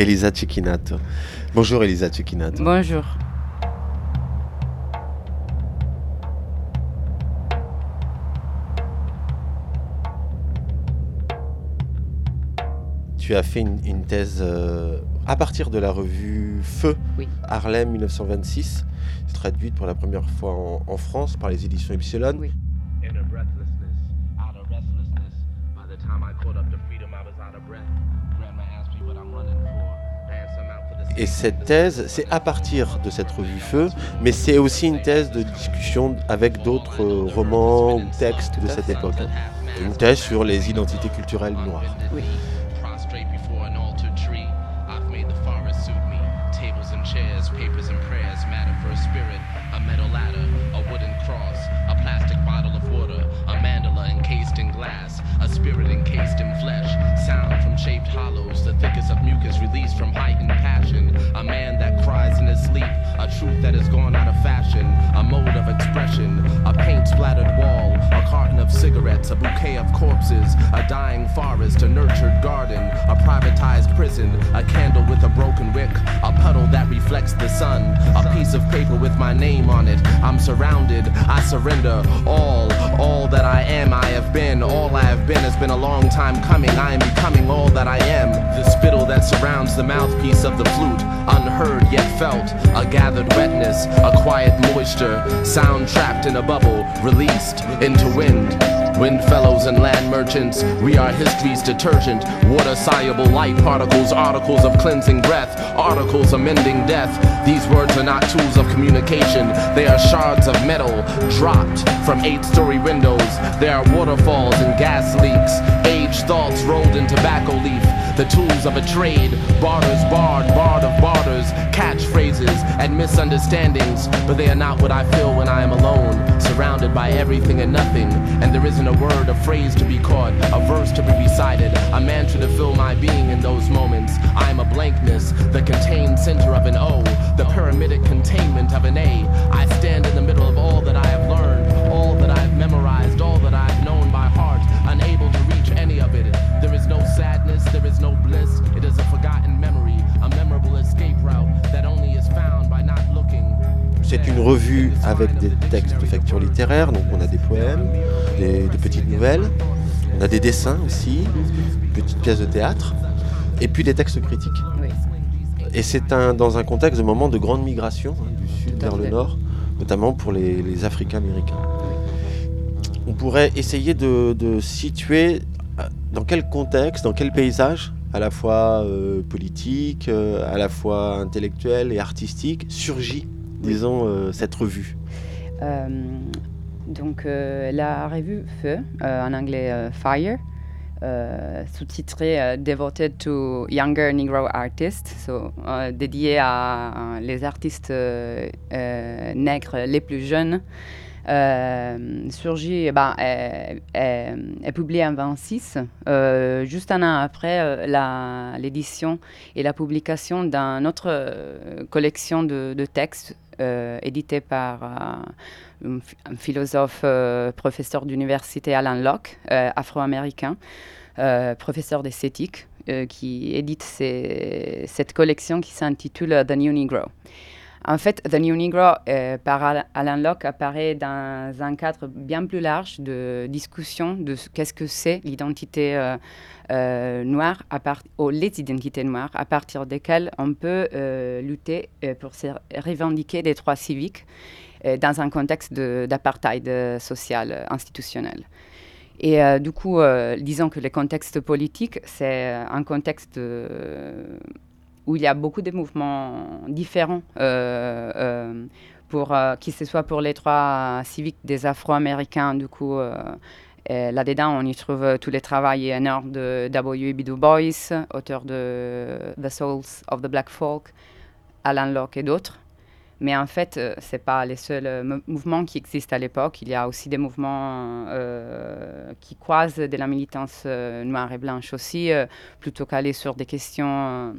Elisa Cecchinato. Bonjour Elisa Cecchinato. Bonjour. Tu as fait une, thèse euh, à partir de la revue Feu, Harlem 1926, traduite pour la première fois en, France par les éditions Epsilon. Oui. Et cette thèse, c'est à partir de cette revue Feu, mais c'est aussi une thèse de discussion avec d'autres romans ou textes de cette époque. Une thèse sur les identités culturelles noires. Dying forest, a nurtured garden, a privatized prison, a candle with a broken wick, a puddle that reflects the sun, a piece of paper with my name on it. I'm surrounded, I surrender all, all that I am, I have been, all I have been has been a long time coming. I am becoming all that I am, that surrounds the mouthpiece of the flute, unheard yet felt, a gathered wetness, a quiet moisture, sound trapped in a bubble, released into wind. Wind fellows and land merchants, we are history's detergent. Water soluble light particles, articles of cleansing breath, articles amending death. These words are not tools of communication, they are shards of metal dropped from eight story windows. There are waterfalls and gas leaks, aged thoughts rolled in tobacco leaf. The tools of a trade, barters barred, barred of barters, catchphrases and misunderstandings. But they are not what I feel when I am alone, surrounded by everything and nothing. And there isn't a word, a phrase to be caught, a verse to be recited, a mantra to fill my being in those moments. I am a blankness, the contained center of an O, the pyramidic containment of an A. I stand in the middle of all that I have learned, all that I have memorized, all C'est une revue avec des textes de facture littéraire, donc on a des poèmes, des, des petites nouvelles, on a des dessins aussi, petites pièces de théâtre, et puis des textes critiques. Oui. Et c'est un, dans un contexte de moment de grande migration hein, du sud vers le nord, notamment pour les, les Africains-Américains. On pourrait essayer de, de situer dans quel contexte, dans quel paysage, à la fois euh, politique, euh, à la fois intellectuel et artistique, surgit, disons, euh, cette revue Donc la revue Feu, en anglais Fire, sous-titré Devoted to Younger Negro Artists, so, dédié à les artistes nègres les plus jeunes. Euh, surgit, eh ben, est, est, publié en 26, euh, juste un an après euh, l'édition et la publication d'une autre collection de, textes édité par un, philosophe, professeur d'université Alan Locke, afro-américain, professeur d'esthétique, qui édite cette collection qui s'intitule The New Negro. En fait, The New Negro euh, par Alan Locke apparaît dans un cadre bien plus large de discussion de qu'est-ce que c'est l'identité euh, euh, noire, ou les identités noires, à partir desquelles on peut lutter pour se revendiquer des droits civiques dans un contexte d'apartheid social institutionnel. Et du coup, disons que le contexte politique, c'est un contexte où il y a beaucoup de mouvements différents, euh, euh, pour, euh, que ce soit pour les droits civiques des Afro-Américains, du coup, là-dedans, on y trouve tous les travaux énormes de W.E.B. Du Bois, auteur de The Souls of the Black Folk, Alan Locke et d'autres. Mais en fait, ce n'est pas les seuls mouvements qui existent à l'époque. Il y a aussi des mouvements qui croisent de la militance noire et blanche aussi, plutôt qu'aller sur des questions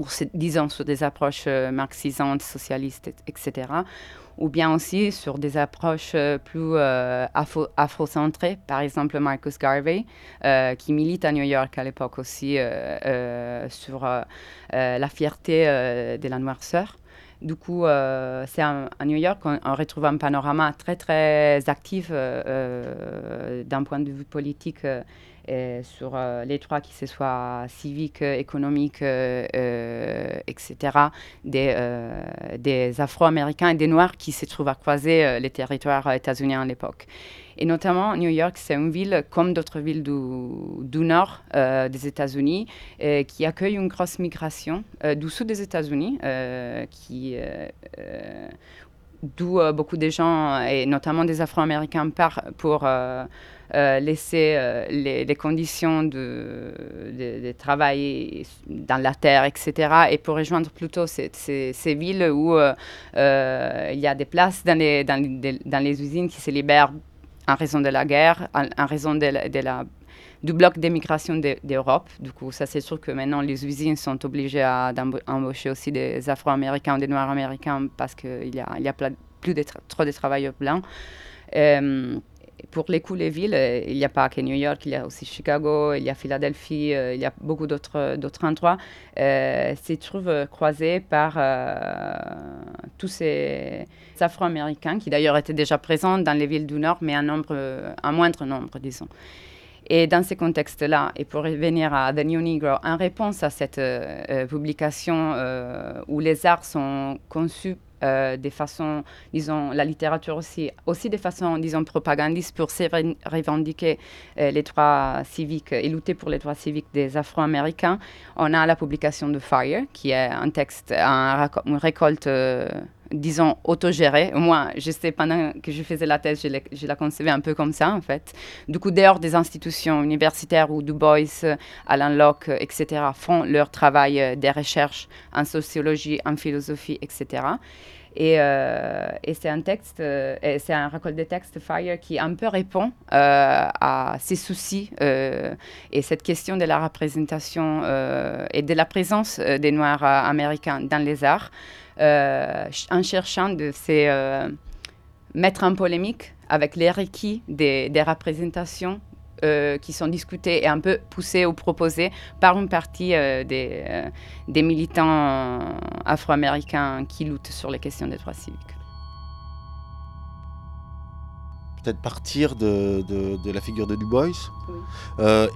ou disons sur des approches marxisantes, socialistes, etc ou bien aussi sur des approches euh, plus euh, afro-centrées, par exemple Marcus Garvey, euh, qui milite à New York à l'époque aussi sur la fierté de la noirceur. Du coup, c'est à, New York qu'on retrouve un panorama très, très actif d'un point de vue politique sur euh, les trois, qui ce soit civique, économique, euh, euh, etc., des, des Afro-Américains et des Noirs qui se trouvent à croiser les territoires états-uniens à l'époque. Et notamment, New York, c'est une ville, comme d'autres villes du, nord des États-Unis, qui accueille une grosse migration du sud des États-Unis, d'où beaucoup de gens, et notamment des Afro-Américains, partent pour euh, laisser euh, les, conditions de, de, travail dans la terre, etc. Et pour rejoindre plutôt ces, ces, villes où euh, il y a des places dans les, dans, les usines qui se libèrent en raison de la guerre, en, raison de la, du bloc d'émigration d'Europe. Du coup, ça c'est sûr que maintenant les usines sont obligées d'embaucher aussi des Afro-Américains ou des Noirs américains parce qu'il y a, il y a plus de trop de travailleurs blancs pour les coups, les villes, euh, il n'y a pas que New York, il y a aussi Chicago, il y a Philadelphie, euh, il y a beaucoup d'autres endroits, euh, se trouvent croisés par tous ces Afro-Américains qui d'ailleurs étaient déjà présents dans les villes du Nord, mais un, nombre, un moindre nombre, disons. Et dans ces contextes-là, et pour revenir à The New Negro, en réponse à cette publication où les arts sont conçus euh, des façons, disons, la littérature aussi, aussi des façons, disons, propagandistes pour revendiquer euh, les droits civiques et lutter pour les droits civiques des Afro-Américains. On a la publication de Fire, qui est un texte, une récolte. Euh, disons, autogérée. Moi, je sais, pendant que je faisais la thèse, je, la concevais un peu comme ça, en fait. Du coup, dehors des institutions universitaires où Du Bois, Alan Locke, etc., font leur travail des recherches en sociologie, en philosophie, etc. Euh, et, c'est un texte, euh, c'est un recueil de textes Fire qui un peu répond euh, à ces soucis et cette question de la représentation et de la présence des Noirs américains dans les arts, en cherchant de se mettre en polémique avec les requis des représentations euh, qui sont discutés et un peu poussés ou proposés par une partie euh, des, euh, des, militants afro-américains qui luttent sur les questions des droits civiques. Peut-être partir de, de, la figure de Du Bois,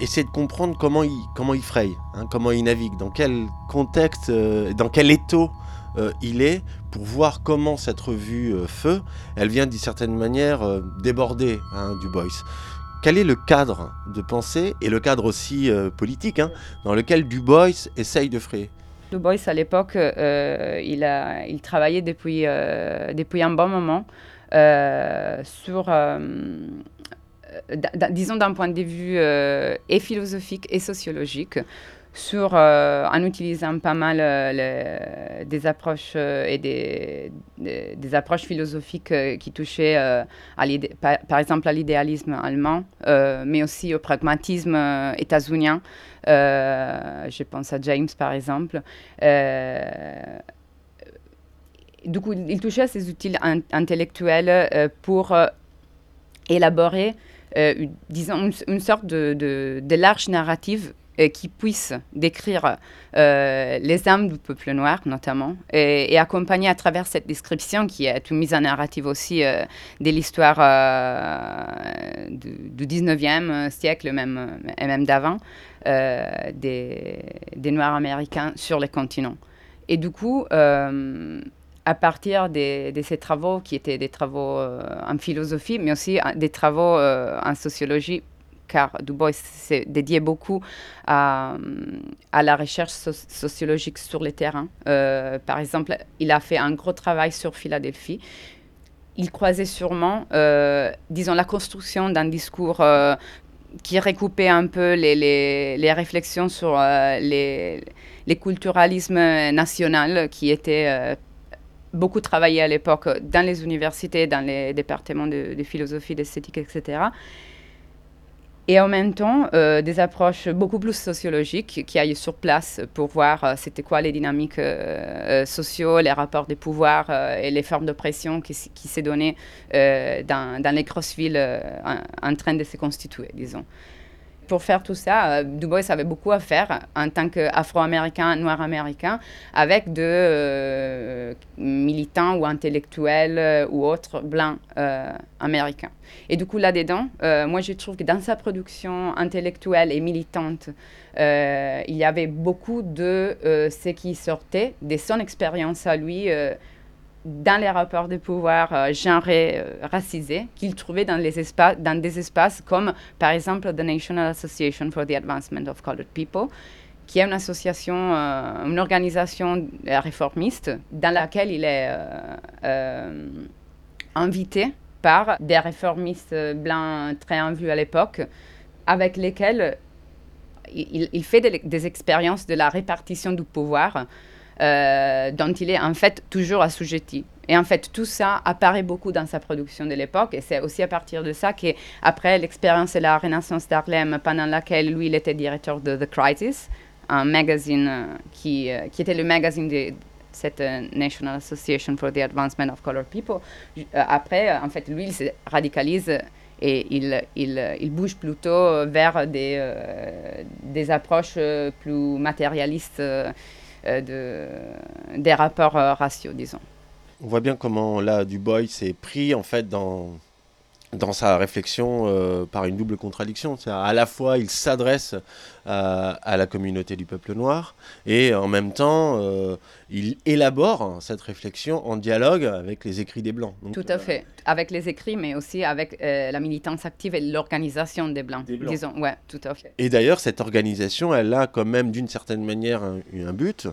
essayer de comprendre comment il, comment il fraye, hein, comment il navigue, dans quel contexte, dans quel étau il est pour voir comment cette revue Feu, elle vient d'une certaine manière déborder hein, Du Bois quel est le cadre de pensée et le cadre aussi euh, politique hein, dans lequel Du Bois essaye de frayer? Du Bois, à l'époque, euh, il, travaillait depuis, euh, depuis un bon moment sur, disons d'un point de vue et philosophique et sociologique, sur, euh, en utilisant pas mal euh, des approches euh, et des, des, approches philosophiques qui touchaient à par, par, exemple à l'idéalisme allemand, mais aussi au pragmatisme états-unien. je pense à James par exemple. du coup, il touchait à ces outils intellectuels pour élaborer, disons, une, sorte de, de, de large narrative euh, qui puisse décrire euh, les âmes du peuple noir, notamment, et, accompagner à travers cette description, qui est une mise en narrative aussi euh, de l'histoire du, 19e siècle, même, et même d'avant, des, Noirs américains sur les continents. Et du coup, à partir de, ces travaux, qui étaient des travaux en philosophie, mais aussi des travaux en sociologie car Du Bois s'est dédié beaucoup à, la recherche sociologique sur le terrain. Euh, par exemple, il a fait un gros travail sur Philadelphie. Il croisait sûrement, euh, disons, la construction d'un discours euh, qui recoupait un peu les, réflexions sur les, culturalismes national qui étaient beaucoup travaillés à l'époque dans les universités, dans les départements de philosophie, d'esthétique, etc et en même temps euh, des approches beaucoup plus sociologiques qui aillent sur place pour voir euh, c'était quoi les dynamiques euh, sociaux, les rapports de pouvoir et les formes d'oppression qui, qui s'est donné dans, les grosses villes en, train de se constituer, disons. Pour faire tout ça, euh, Du Bois avait beaucoup à faire en tant qu'Afro-Américain, Noir-Américain, avec de euh, militants ou intellectuels euh, ou autres blancs américains. Et du coup, là-dedans, moi, je trouve que dans sa production intellectuelle et militante, il y avait beaucoup de ce qui sortait de son expérience à lui dans les rapports de pouvoir euh, euh, racisés, qu'il trouvait dans, les espaces, dans des espaces comme, par exemple, the National Association for the Advancement of Colored People, qui est une association, euh, une organisation réformiste dans laquelle il est invité par des réformistes blancs très en vue à l'époque, avec lesquels il, fait des, expériences de la répartition du pouvoir euh, dont il est en fait toujours assujetti. Et en fait, tout ça apparaît beaucoup dans sa production de l'époque. Et c'est aussi à partir de ça qu'après l'expérience et la Renaissance d'Harlem, pendant laquelle lui, il était directeur de The Crisis, un magazine euh, qui, euh, qui était le magazine de cette National Association for the Advancement of Colored People. après, en fait, lui, il se radicalise et il, il, il bouge plutôt vers des, des approches plus matérialistes de, des rapports euh, ratios, disons. On voit bien comment là, Du Bois s'est pris en fait dans, dans sa réflexion euh, par une double contradiction. À, à la fois, il s'adresse à, la communauté du peuple noir et en même temps, il élabore cette réflexion en dialogue avec les écrits des Blancs. tout à fait. Avec les écrits, mais aussi avec la militance active et l'organisation des Blancs, Disons, ouais, tout à fait. Et d'ailleurs, cette organisation, elle a quand même d'une certaine manière un, un but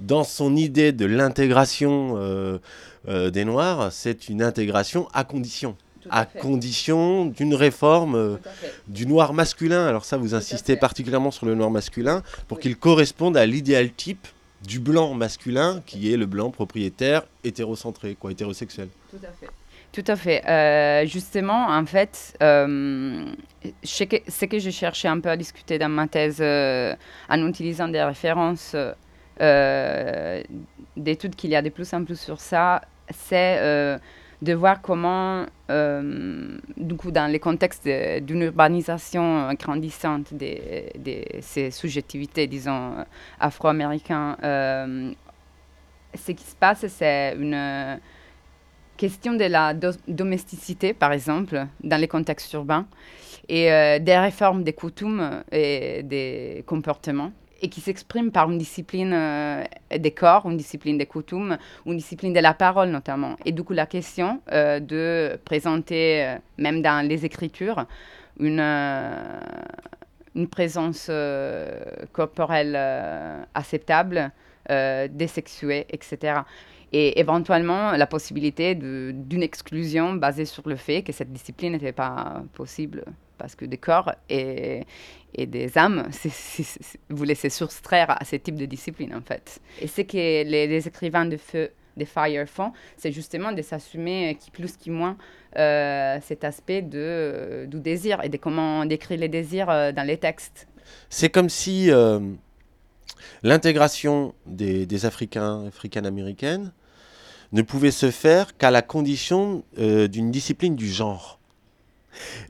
dans son idée de l'intégration euh, euh, des Noirs, c'est une intégration à condition. À, condition d'une réforme euh, du noir masculin. Alors ça, vous insistez particulièrement sur le noir masculin pour qu'il corresponde à l'idéal type du blanc masculin, qui est le blanc propriétaire hétérocentré, quoi, hétérosexuel. Tout à fait. Tout à fait. justement, en fait, euh, ce que j'ai cherché un peu à discuter dans ma thèse en utilisant des références euh, d'études qu'il y a de plus en plus sur ça, c'est euh, de voir comment, euh, du coup, dans les contextes d'une urbanisation grandissante de, ces subjectivités, disons, afro-américaines, ce qui se passe, c'est une question de la domesticité, par exemple, dans les contextes urbains, et des réformes des coutumes et des comportements et qui s'exprime par une discipline euh, des corps, une discipline des coutumes, une discipline de la parole notamment. Et du coup, la question euh, de présenter, euh, même dans les écritures, une, présence corporelle acceptable, désexuée, etc. Et éventuellement, la possibilité d'une exclusion basée sur le fait que cette discipline n'était pas possible parce que des corps et, des âmes, vous laissez soustraire à ce type de discipline, en fait. Et ce que les, écrivains de feu, des Fire font, c'est justement de s'assumer, qui plus qui moins, euh, cet aspect de, du désir et de comment décrire les désirs euh, dans les textes. C'est comme si euh, l'intégration des, des, Africains, Africaines-Américaines, ne pouvait se faire qu'à la condition d'une discipline du genre.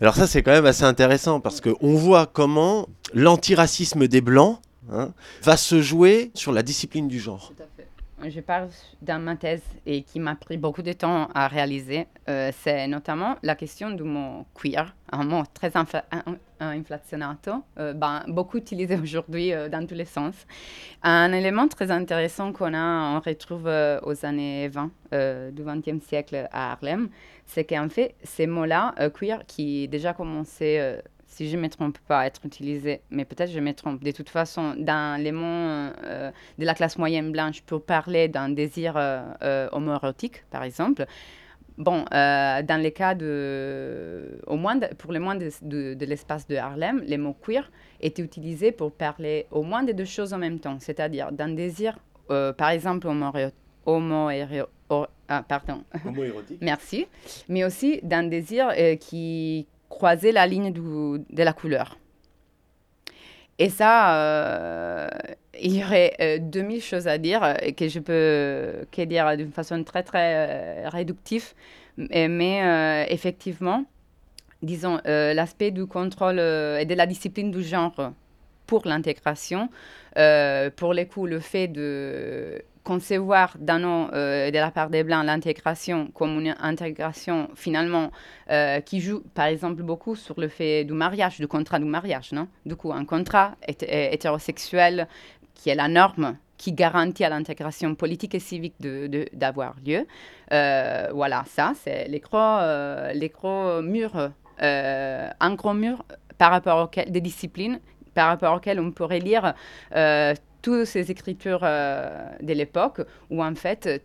Alors ça, c'est quand même assez intéressant parce qu'on voit comment l'antiracisme des Blancs hein, va se jouer sur la discipline du genre. Je parle dans ma thèse et qui m'a pris beaucoup de temps à réaliser. Euh, c'est notamment la question du mot queer, un mot très inflationnato, euh, ben, beaucoup utilisé aujourd'hui euh, dans tous les sens. Un élément très intéressant qu'on retrouve aux années 20 du XXe siècle à Harlem, c'est qu'en fait, ces mots-là, queer, qui déjà commençaient si je ne me trompe pas, être utilisé, mais peut-être je me trompe. De toute façon, dans les mots euh, de la classe moyenne blanche, pour parler d'un désir euh, euh, homoérotique, par exemple, bon, dans les cas de, au moins pour le moins de, de, l'espace de Harlem, les mots queer étaient utilisés pour parler au moins de deux choses en même temps, c'est-à-dire d'un désir, par exemple, homoérotique, ah, pardon. Homoérotique. Merci. Mais aussi d'un désir qui croiser la ligne de la couleur. Et ça, euh, il y aurait euh, 2000 choses à dire et que je peux que dire d'une façon très, très réductive. Mais, effectivement, disons, l'aspect du contrôle et de la discipline du genre pour l'intégration, pour les coups, le fait de concevoir d'un euh, de la part des Blancs l'intégration comme une intégration finalement euh, qui joue par exemple beaucoup sur le fait du mariage, du contrat du mariage. Non? Du coup, un contrat hétérosexuel qui est la norme qui garantit à l'intégration politique et civique d'avoir de, lieu. Euh, voilà, ça, c'est les gros, les gros murs, un gros mur par rapport auquel, des disciplines par rapport auxquelles on pourrait lire toutes ces écritures euh, de l'époque où en fait euh,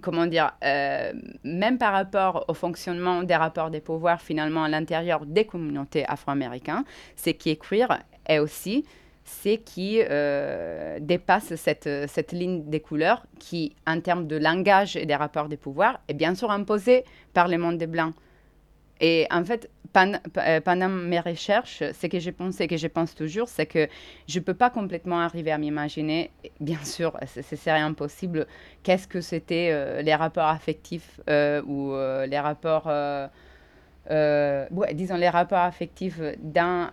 comment dire, euh, même par rapport au fonctionnement des rapports des pouvoirs finalement à l'intérieur des communautés afro-américaines, ce qui est est aussi ce qui dépasse cette, cette ligne des couleurs qui, en termes de langage et des rapports des pouvoirs, est bien sûr imposée par les mondes des Blancs. Et en fait, euh, pendant, mes recherches, ce que j'ai pensé, que je pense toujours, c'est que je ne peux pas complètement arriver à m'imaginer, bien sûr, ce serait impossible, qu'est-ce que c'était euh, les rapports affectifs euh, ou les rapports, disons, les rapports affectifs dans,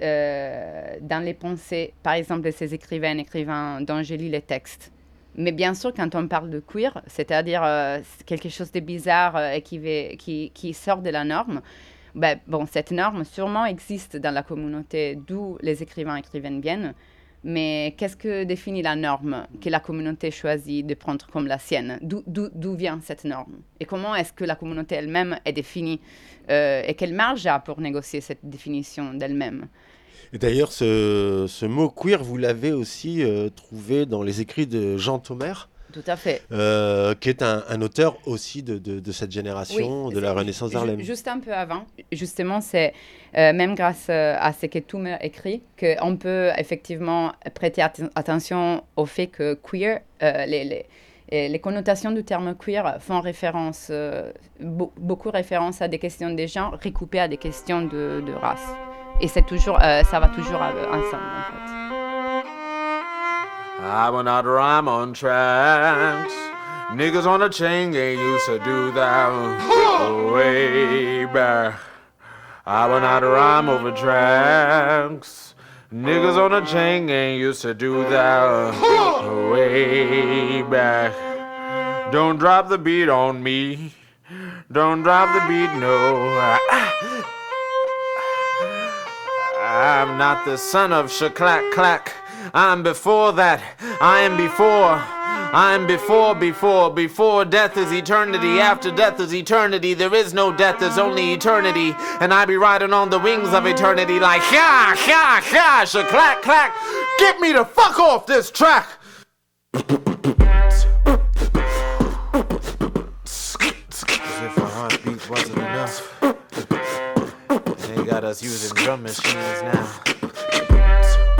dans les pensées, par exemple, de ces écrivains, écrivains dont j'ai lu les textes. Mais bien sûr, quand on parle de queer, c'est-à-dire quelque chose de bizarre et qui, sort de la norme, ben, bon, cette norme sûrement existe dans la communauté d'où les écrivains écrivaines viennent, mais qu'est-ce que définit la norme que la communauté choisit de prendre comme la sienne? D'où vient cette norme? Et comment est-ce que la communauté elle-même est définie euh, Et quelle marge a pour négocier cette définition d'elle-même? Et d'ailleurs, ce, ce, mot queer, vous l'avez aussi euh, trouvé dans les écrits de Jean Thomer, tout à fait. Euh, qui est un, auteur aussi de, de, cette génération, de la Renaissance d'Harlem. Juste un peu avant, justement, c'est euh, même grâce à ce que Toomer écrit qu'on peut effectivement prêter attention au fait que queer, les, les, les, connotations du terme queer font référence, beaucoup référence à des questions de genre recoupées à des questions de, de race. Et c'est toujours, euh, ça va toujours euh, ensemble, en fait. I will not rhyme on tracks. Niggas on the chain gang used to do that way back. I will not rhyme over tracks. Niggas on the chain gang used to do that way back. Don't drop the beat on me. Don't drop the beat, no. I'm not the son of Shaclack Clack. I'm before that. I am before. I am before, before, before death is eternity. After death is eternity. There is no death, there's only eternity. And I be riding on the wings of eternity like, ha, ha, ha, clack, clack. Get me the fuck off this track. Us using drum machines now.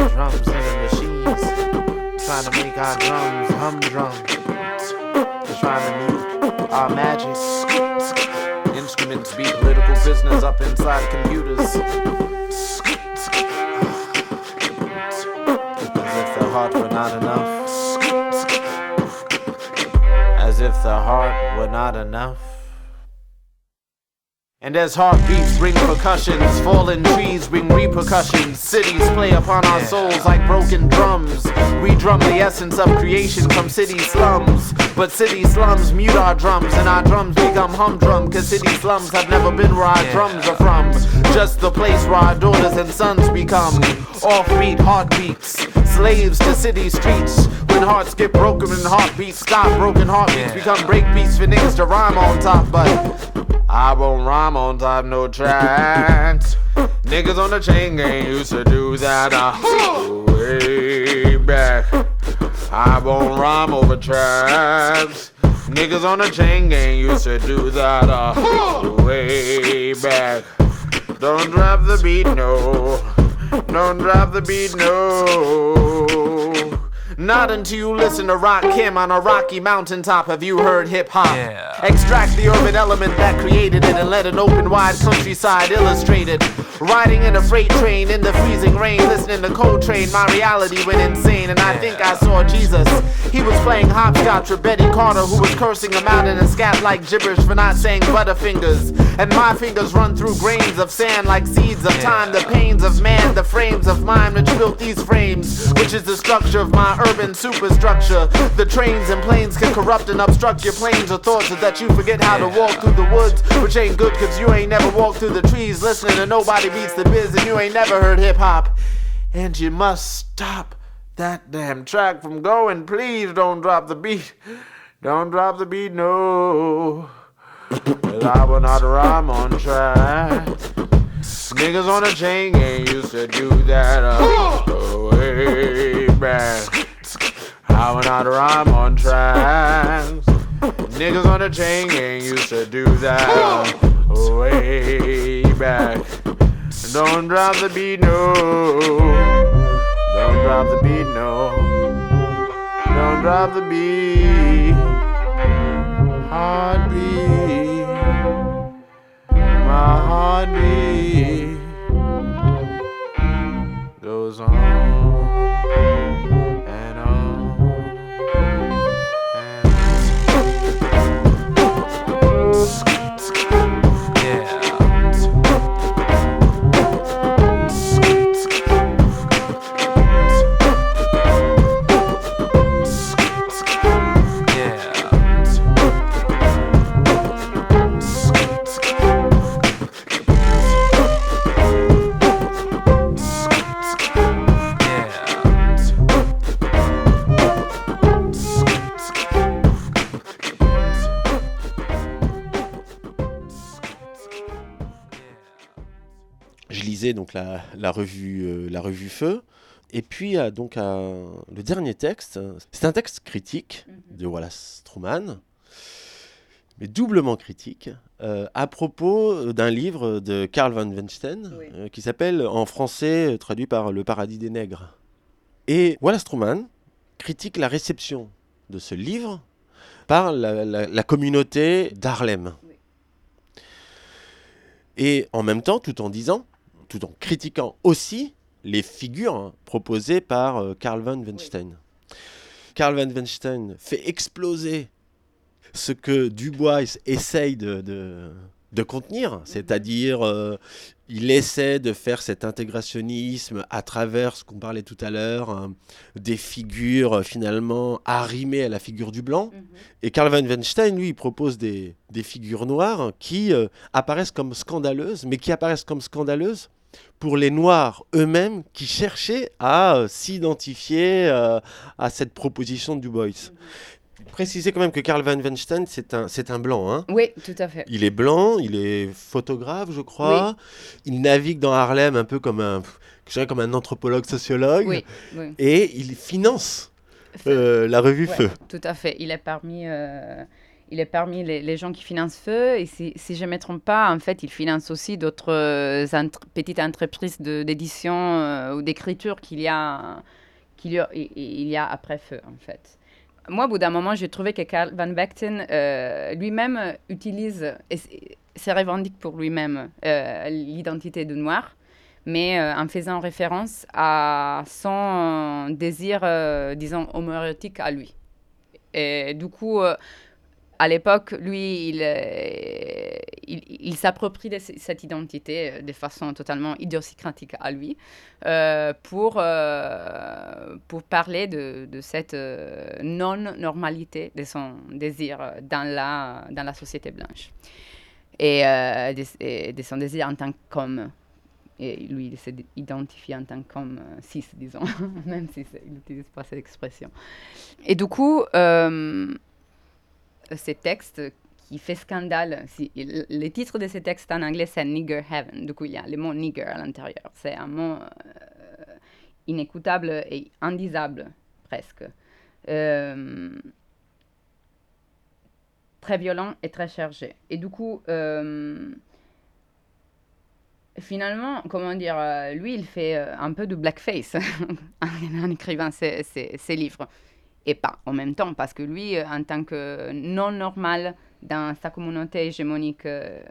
Drums the machines, trying to make our drums humdrum. Trying to mute our magic. Instruments beat political business up inside computers. As if the heart were not enough. As if the heart were not enough. And as heartbeats ring percussions, fallen trees bring repercussions. Cities play upon our souls like broken drums. We drum the essence of creation from city slums. But city slums mute our drums, and our drums become humdrum. Cause city slums have never been where our drums are from. Just the place where our daughters and sons become offbeat heartbeats. Slaves to city streets. When hearts get broken and heartbeats stop, broken heartbeats become breakbeats for niggas to rhyme on top. But I won't rhyme on top no tracks. Niggas on the chain gang used to do that uh, way back. I won't rhyme over tracks. Niggas on the chain gang used to do that uh, way back. Don't drop the beat, no. Don't drop the beat, no. Not until you listen to Rock Kim on a rocky mountaintop have you heard hip hop. Yeah. Extract the urban element that created it and let an open wide countryside illustrate it. Riding in a freight train in the freezing rain, listening to Coltrane, my reality went insane, and I think I saw Jesus. He was playing hopscotch with Betty Carter, who was cursing him out in a scat like gibberish for not saying butterfingers. And my fingers run through grains of sand like seeds of time, the pains of man, the frames of mind which built these frames, which is the structure of my urban superstructure. The trains and planes can corrupt and obstruct your planes or thoughts so that you forget how to walk through the woods, which ain't good cause you ain't never walked through the trees listening to nobody beats the biz and you ain't never heard hip hop. And you must stop that damn track from going. Please don't drop the beat. Don't drop the beat, no. Cause I will not rhyme on track. Niggas on a chain gang used to do that uh, way back. I will not rhyme on tracks. Niggas on a chain gang used to do that way back. Don't drop the beat, no. Don't drop the beat, no. Don't drop the beat. Heartbeat. My heartbeat goes on Donc la, la revue, euh, la revue Feu. Et puis, euh, donc, le dernier texte, c'est un texte critique de Wallace Truman, mais doublement critique, euh, à propos d'un livre de Karl van Oui. euh, qui s'appelle en français, traduit par Le paradis des nègres. Et Wallace Truman critique la réception de ce livre par la, la- la communauté d'Harlem. Oui. Et en même temps, tout en disant, tout en critiquant aussi les figures hein, proposées par euh, Karl van Weinstein. Karl van Weinstein fait exploser ce que Dubois essaye de, de- de contenir, c'est-à-dire euh, il essaie de faire cet intégrationnisme à travers ce qu'on parlait tout à l'heure, hein, des figures euh, finalement arrimées à la figure du blanc. Et Karl van Weinstein, lui, il propose des, des figures noires qui euh, apparaissent comme scandaleuses, mais qui apparaissent comme scandaleuses pour les Noirs eux-mêmes qui cherchaient à euh, s'identifier euh, à cette proposition de Du Bois. Préciser quand même que Karl van Weinstein, c'est un, c'est un blanc. Hein. Oui, tout à fait. Il est blanc, il est photographe, je crois. Il navigue dans Harlem un peu comme un, je dirais comme un anthropologue sociologue. Oui, oui. Et il finance euh, la revue Ouais, Feu. Tout à fait. Il est parmi, euh, il est parmi les, gens qui financent Feu. Et si, je ne me trompe pas, en fait, il finance aussi d'autres euh, petites entreprises de- d'édition euh, ou d'écriture qu'il y, a, qu'il y, a, après Feu, en fait. Moi, au bout d'un moment, j'ai trouvé que Karl Van euh, lui-même utilise, et se revendique pour lui-même l'identité du noir, mais en faisant référence à son désir, disons, homoérotique à lui. Et du coup, à l'époque, lui, il, euh, il, il s'approprie cette identité euh, de façon totalement idiosyncratique à lui euh, pour, pour parler de, cette non-normalité de son désir dans la, dans la société blanche et, de, son désir en tant qu'homme. Et lui, il s'est identifié en tant qu'homme cis, disons, même s'il n'utilise pas cette expression. Et du coup, ces textes qui fait scandale, si, le titre de ces textes en anglais, c'est Nigger Heaven. Du coup, il y a le mot nigger à l'intérieur. C'est un mot euh, inécoutable et indisable, presque. Euh, très violent et très chargé. Et du coup, euh, finalement, comment dire, lui, il fait un peu de blackface en, écrivant ses- ses livres. Et pas en même temps, parce que lui, euh, en tant que non normal dans sa communauté hégémonique euh,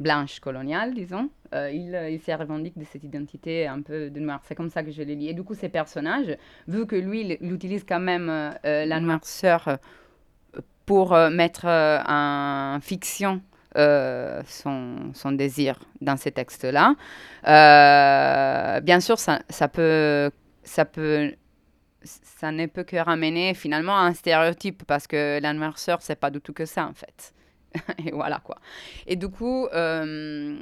blanche coloniale, disons, euh, il, il se revendique de cette identité un peu de noir. C'est comme ça que je le lis. Et du coup, ces personnages, vu que lui, il, il utilise quand même la noirceur pour mettre en fiction son, désir dans ces textes-là, bien sûr, ça peut... Ça peut ça ne peut que ramener finalement à un stéréotype parce que la noirceur, c'est pas du tout que ça en fait. Et voilà quoi. Et du coup, euh,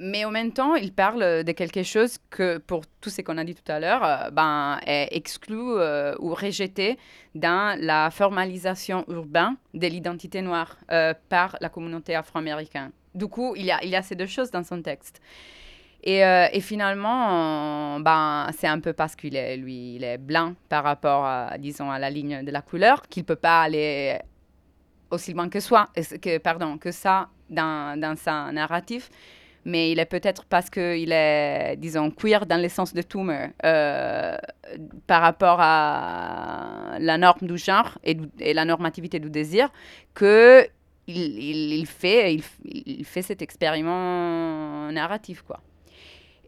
mais en même temps, il parle de quelque chose que, pour tout ce qu'on a dit tout à l'heure, euh, ben, est exclu euh, ou rejeté dans la formalisation urbaine de l'identité noire par la communauté afro-américaine. Du coup, il il y a ces deux choses dans son texte. Et, euh, et finalement, euh, ben, c'est un peu parce qu'il est, lui, il est blanc par rapport, à, disons, à la ligne de la couleur, qu'il ne peut pas aller aussi loin que, soi, que, pardon, que ça dans, dans sa narratif. Mais il est peut-être parce qu'il est, disons, queer dans le sens de tumor euh, par rapport à la norme du genre et, la normativité du désir que il, fait, il fait cet expériment narratif, quoi.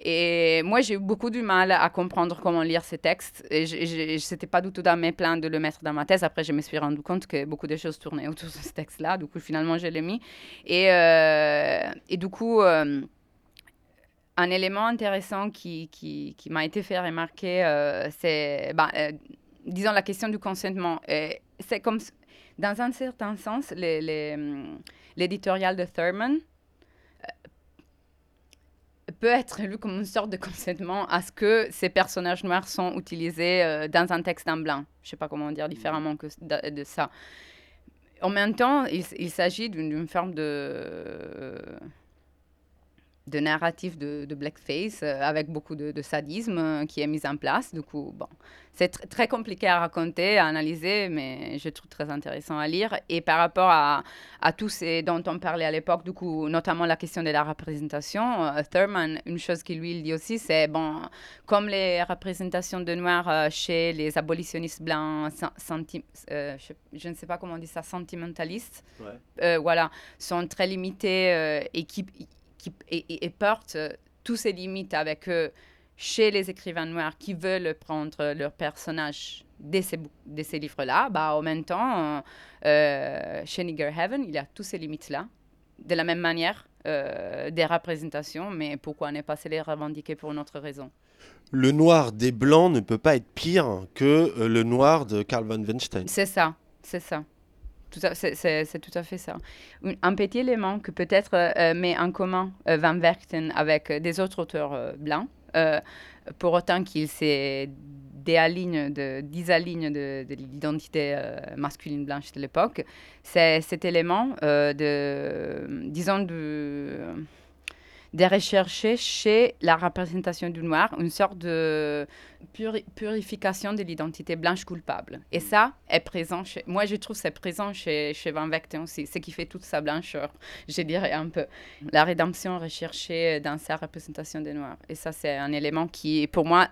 Et moi, j'ai eu beaucoup du mal à comprendre comment lire ces textes. Et je- c'était pas du tout dans mes plans de le mettre dans ma thèse. Après, je me suis rendu compte que beaucoup de choses tournaient autour de ce texte-là. Du coup, finalement, je l'ai mis. Et, euh, et du coup, euh, un élément intéressant qui, qui, qui m'a été fait remarquer, euh, c'est, euh, disons, la question du consentement. C'est comme, dans un certain sens, hum, l'éditorial de Thurman peut être lu comme une sorte de consentement à ce que ces personnages noirs sont utilisés euh, dans un texte en blanc. Je ne sais pas comment dire différemment que de, ça. En même temps, il, s'agit d'une forme de, de narratif de, de blackface euh, avec beaucoup de, de sadisme euh, qui est mis en place. Du coup, bon, c'est tr- très compliqué à raconter, à analyser, mais je trouve très intéressant à lire. Et par rapport à, à tout ce dont on parlait à l'époque, du coup, notamment la question de la représentation, euh, Thurman, une chose qui lui il dit aussi, c'est bon, comme les représentations de noirs chez les abolitionnistes blancs, je, je ne sais pas comment on dit ça, sentimentalistes, Ouais. voilà, sont très limitées et qui, qui- et, et- et portent euh, tous ces limites avec eux chez les écrivains noirs qui veulent prendre leur personnage de ces, bou- de ces livres-là, bah, en même temps, euh, euh, chez Nigger Heaven, il y a toutes ces limites-là. De la même manière, euh, des représentations, mais pourquoi ne pas se les revendiquer pour une autre raison? Le noir des blancs ne peut pas être pire que le noir de Karl von Weinstein. C'est ça, c'est ça. C'est tout à fait ça. Un, petit élément que peut-être euh, met en commun euh, Van Werken avec euh, des autres auteurs euh, blancs, euh, pour autant qu'il se déaligne, de, l'identité euh, masculine blanche de l'époque, c'est cet élément euh, de, disons, de, de rechercher chez la représentation du noir une sorte de puri- purification de l'identité blanche coupable. Et ça est présent chez... Moi, je trouve c'est présent chez, chez Van Vechten aussi, ce qui fait toute sa blancheur, je dirais un peu. La rédemption recherchée dans sa représentation des Noirs. Et ça, c'est un élément qui, pour moi,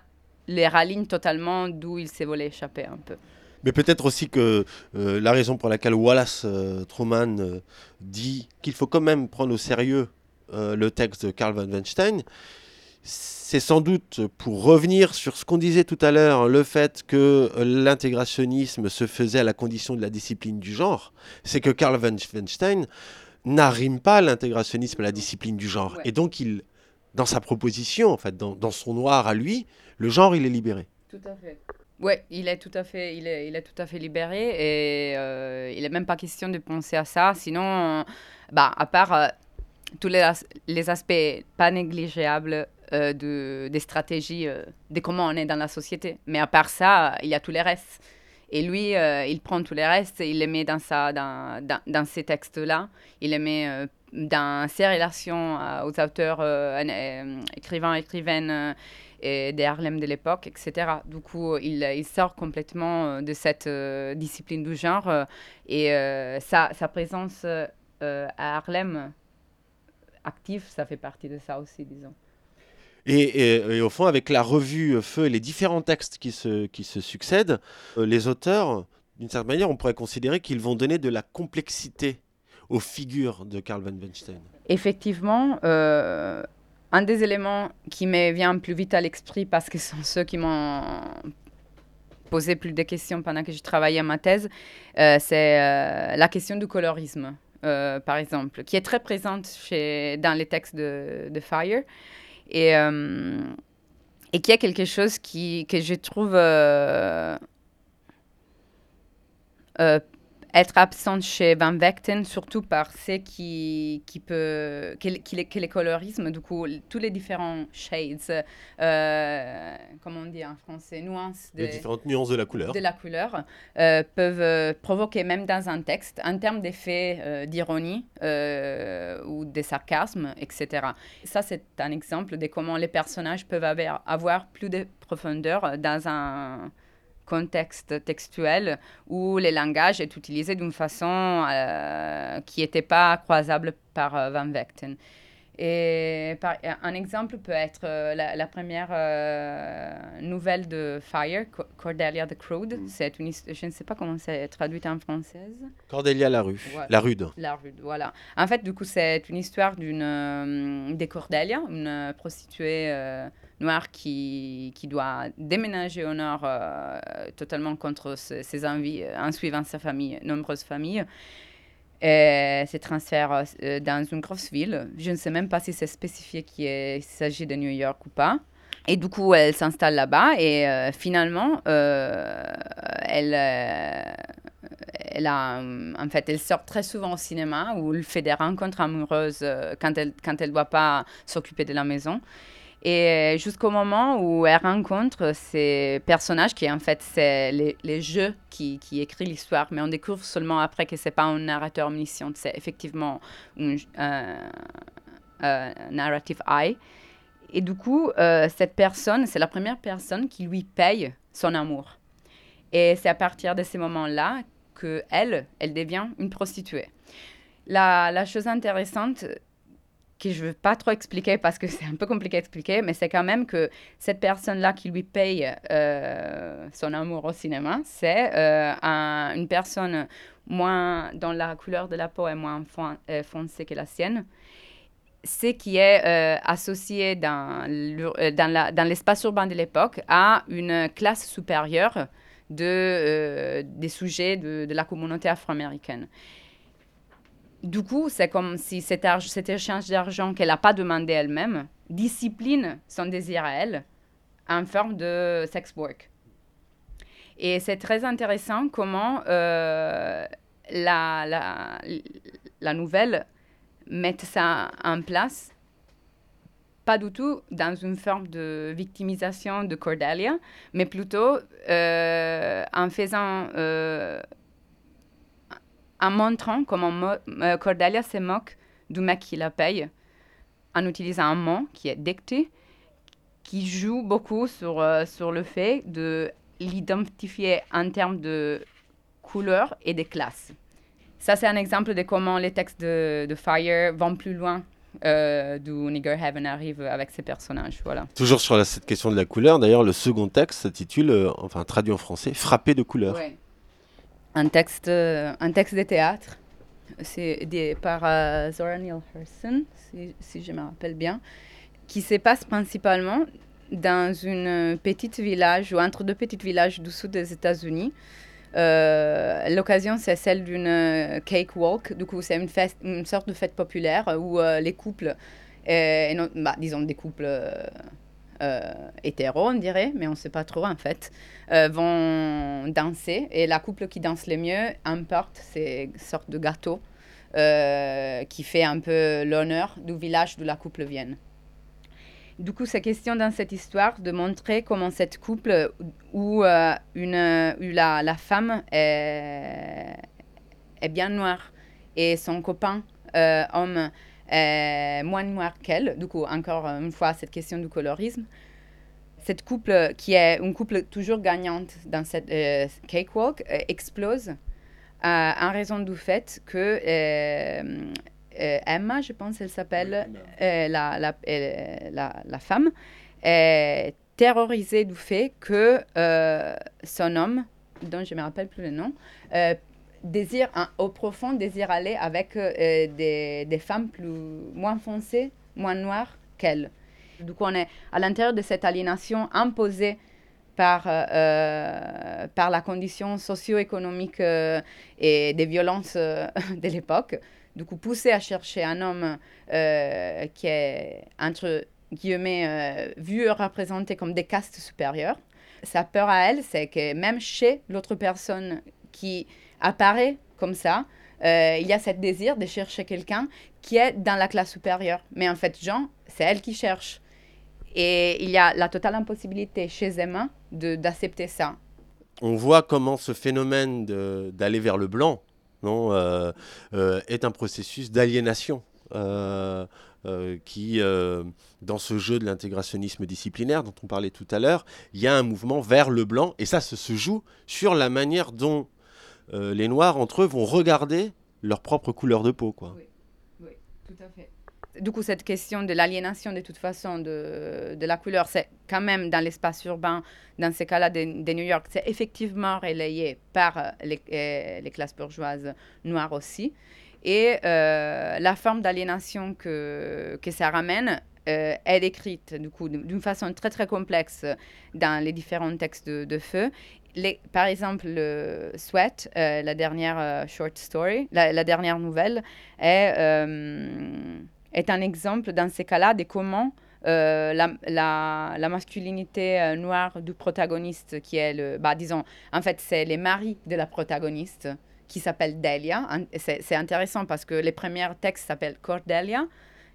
les raligne totalement d'où il s'est volé échapper un peu. Mais peut-être aussi que euh, la raison pour laquelle Wallace euh, Truman euh, dit qu'il faut quand même prendre au sérieux euh, le texte de Karl von Weinstein, c'est sans doute pour revenir sur ce qu'on disait tout à l'heure, le fait que l'intégrationnisme se faisait à la condition de la discipline du genre, c'est que Karl von Weinstein n'arrime pas l'intégrationnisme à la discipline du genre. Ouais. Et donc, il, dans sa proposition, en fait, dans, dans son noir à lui, le genre, il est libéré. Tout à fait. Oui, il est tout à fait, il est, il est tout à fait libéré et euh, il n'est même pas question de penser à ça. Sinon, euh, bah, à part tous les, les aspects pas négligeables euh, de, des stratégies, euh, de comment on est dans la société. Mais à part ça, il y a tous les restes. Et lui, euh, il prend tous les restes et il les met dans, sa, dans, dans, dans ces textes-là. Il les met dans ses relations aux auteurs, écrivains, écrivaines et des Harlem de l'époque, etc. Du coup, il, il sort complètement de cette discipline du genre et sa, sa présence à Harlem actif, ça fait partie de ça aussi, disons. Et, au fond, avec la revue Feu et les différents textes qui se, qui se succèdent, les auteurs, d'une certaine manière, on pourrait considérer qu'ils vont donner de la complexité aux figures de Karl van Weinstein. Effectivement, un des éléments qui me vient plus vite à l'esprit parce que ce sont ceux qui m'ont posé plus de questions pendant que je travaillais à ma thèse, euh, c'est euh, la question du colorisme, euh, par exemple, qui est très présente chez, dans les textes de, de Fire. Et, et qui est quelque chose qui, que je trouve être absente chez Van Vechten, surtout parce qui, qui peut, que, que, les colorismes, du coup, tous les différents shades, euh, comment on dit en français, nuances. les différentes nuances de la couleur. De la couleur, euh, peuvent euh, provoquer, même dans un texte, en termes d'effet d'ironie ou de sarcasme, etc. Ça, c'est un exemple de comment les personnages peuvent avoir, avoir plus de profondeur dans un contexte textuel où le langage est utilisé d'une façon euh, qui n'était pas croisable par euh, Van Vechten. Et par, un exemple peut être euh, la, première nouvelle de Fire, Cordelia the Crude. Mm. C'est une, je ne sais pas comment c'est traduit en française. Cordelia la rue, la rude. La rude, voilà. En fait, du coup, c'est une histoire d'une des Cordelia, une prostituée noir qui, qui doit déménager au nord euh, totalement contre ses, envies, euh, en suivant sa famille, nombreuses familles. Et se transfère euh, dans une grosse ville. Je ne sais même pas si c'est spécifié qu'il s'agit de New York ou pas. Et du coup, elle s'installe là-bas et finalement, elle, elle, a, en fait, elle sort très souvent au cinéma où elle fait des rencontres amoureuses quand elle quand elle ne doit pas s'occuper de la maison. Et jusqu'au moment où elle rencontre ces personnages qui, en fait, c'est les, les, jeux qui, qui écrit l'histoire, mais on découvre seulement après que c'est pas un narrateur omniscient, c'est effectivement un, narrative eye. Et du coup, euh, cette personne, c'est la première personne qui lui paye son amour. Et c'est à partir de ces moments-là que elle, elle devient une prostituée. La chose intéressante, que je ne veux pas trop expliquer parce que c'est un peu compliqué à expliquer, mais c'est quand même que cette personne-là qui lui paye euh, son amour au cinéma, c'est euh, une personne moins dont la couleur de la peau est moins euh, foncée que la sienne. C'est qui est associé dans, dans l'espace urbain de l'époque à une classe supérieure de, des sujets de, de la communauté afro-américaine du coup, c'est comme si cet, échange d'argent qu'elle n'a pas demandé elle-même discipline son désir à elle en forme de sex work. Et c'est très intéressant comment euh, la, la, la, nouvelle met ça en place, pas du tout dans une forme de victimisation de Cordelia, mais plutôt euh, en faisant euh, en montrant comment euh, Cordelia se moque du mec qui la paye en utilisant un mot qui est dicté, qui joue beaucoup sur, euh, sur le fait de l'identifier en termes de couleur et de classe. Ça, c'est un exemple de comment les textes de, de Fire vont plus loin euh, d'où Nigger Heaven arrive avec ses personnages. Voilà. Toujours sur cette question de la couleur, d'ailleurs, le second texte s'intitule, enfin traduit en français, Frappé de couleur un texte, euh, un texte de théâtre. C'est par euh, Zora Neale Hurston, si, je me rappelle bien, qui se passe principalement dans une petite village ou entre deux petits villages du sud des États-Unis. Euh, l'occasion, c'est celle d'une cake walk. Du coup, c'est une, une sorte de fête populaire où les couples, et bah, disons des couples euh, hétéros, on dirait, mais on ne sait pas trop en fait, euh, vont danser. Et la couple qui danse le mieux emporte ces sortes de gâteaux euh, qui fait un peu l'honneur du village d'où la couple vient. Du coup, c'est question dans cette histoire de montrer comment cette couple où, la, femme est, bien noire et son copain homme euh, moins noire qu'elle. Du coup, encore une fois, cette question du colorisme. Cette couple, qui est une couple toujours gagnante dans cette euh, cakewalk, euh, explose en raison du fait que Emma, je pense, elle s'appelle, la, la, la, la, femme, est terrorisée du fait que son homme, dont je ne me rappelle plus le nom, désire, un, au profond, désire aller avec des, des, femmes plus, moins foncées, moins noires qu'elle. Du coup, on est à l'intérieur de cette aliénation imposée par, euh, euh, par la condition socio-économique euh, et des violences de l'époque. Du coup, poussé à chercher un homme qui est, entre guillemets, vu représenté comme des castes supérieures. Sa peur à elle, c'est que même chez l'autre personne qui apparaît comme ça, il y a ce désir de chercher quelqu'un qui est dans la classe supérieure. Mais en fait, Jean, c'est elle qui cherche. Et il y a la totale impossibilité chez Emma d'accepter ça. On voit comment ce phénomène d'aller vers le blanc non, euh, euh, est un processus d'aliénation. Euh, qui, dans ce jeu de l'intégrationnisme disciplinaire dont on parlait tout à l'heure, il y a un mouvement vers le blanc, et ça, ça se joue sur la manière dont les Noirs, entre eux, vont regarder leur propre couleur de peau. Quoi. Oui, tout à fait du coup, cette question de l'aliénation, de toute façon, de, de la couleur, c'est quand même dans l'espace urbain, dans ces cas-là de, New York, c'est effectivement relayé par euh, les, euh, les, classes bourgeoises noires aussi. Et euh, la forme d'aliénation que, que ça ramène, euh, est décrite du coup d'une façon très très complexe dans les différents textes de, Feu. Par exemple, le Sweat, la dernière short story, la, dernière nouvelle, est est un exemple dans ces cas-là de comment euh, la, masculinité euh, noire du protagoniste, qui est le, bah, disons, en fait, c'est les maris de la protagoniste qui s'appelle Delia. C'est intéressant parce que les premiers textes s'appellent Cordelia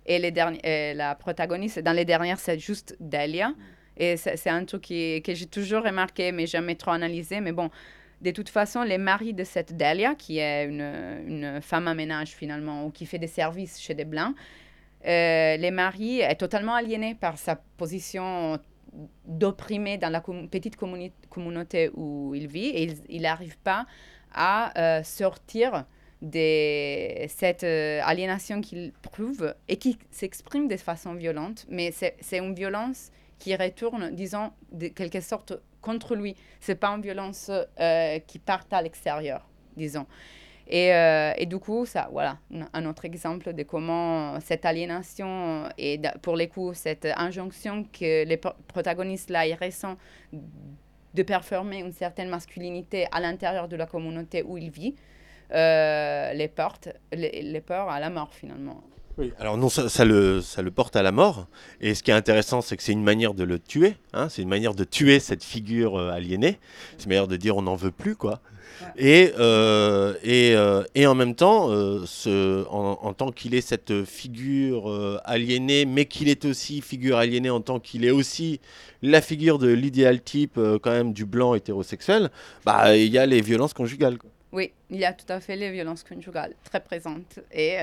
et, derniers, la protagoniste, dans les dernières, c'est juste Delia. Et c'est un truc que j'ai toujours remarqué, mais jamais trop analysé. Mais bon, de toute façon, les maris de cette Delia, qui est une, une femme à ménage finalement, ou qui fait des services chez des Blancs, euh, les maris est totalement aliéné par sa position d'opprimé dans la petite communauté où il vit et il n'arrive pas à euh, sortir de cette euh, aliénation qu'il prouve et qui s'exprime de façon violente, mais c'est une violence qui retourne, disons, de quelque sorte contre lui. C'est pas une violence qui part à l'extérieur, disons. Et, euh, et, du coup, ça, voilà, un autre exemple de comment cette aliénation et pour les coups, cette injonction que les protagonistes là, ils ressentent de performer une certaine masculinité à l'intérieur de la communauté où ils vivent, euh, les porte les, les porte à la mort finalement. Oui, alors non, ça, ça, le, ça le porte à la mort. Et ce qui est intéressant, c'est que c'est une manière de le tuer. Hein, c'est une manière de tuer cette figure euh, aliénée. C'est une manière de dire on n'en veut plus, quoi. Et, euh, et, euh, et, en même temps, euh, ce, en, tant qu'il est cette figure aliénée, mais qu'il est aussi figure aliénée en tant qu'il est aussi la figure de l'idéal type quand même du blanc hétérosexuel, bah il y a les violences conjugales. Oui, il y a tout à fait les violences conjugales très présentes. Et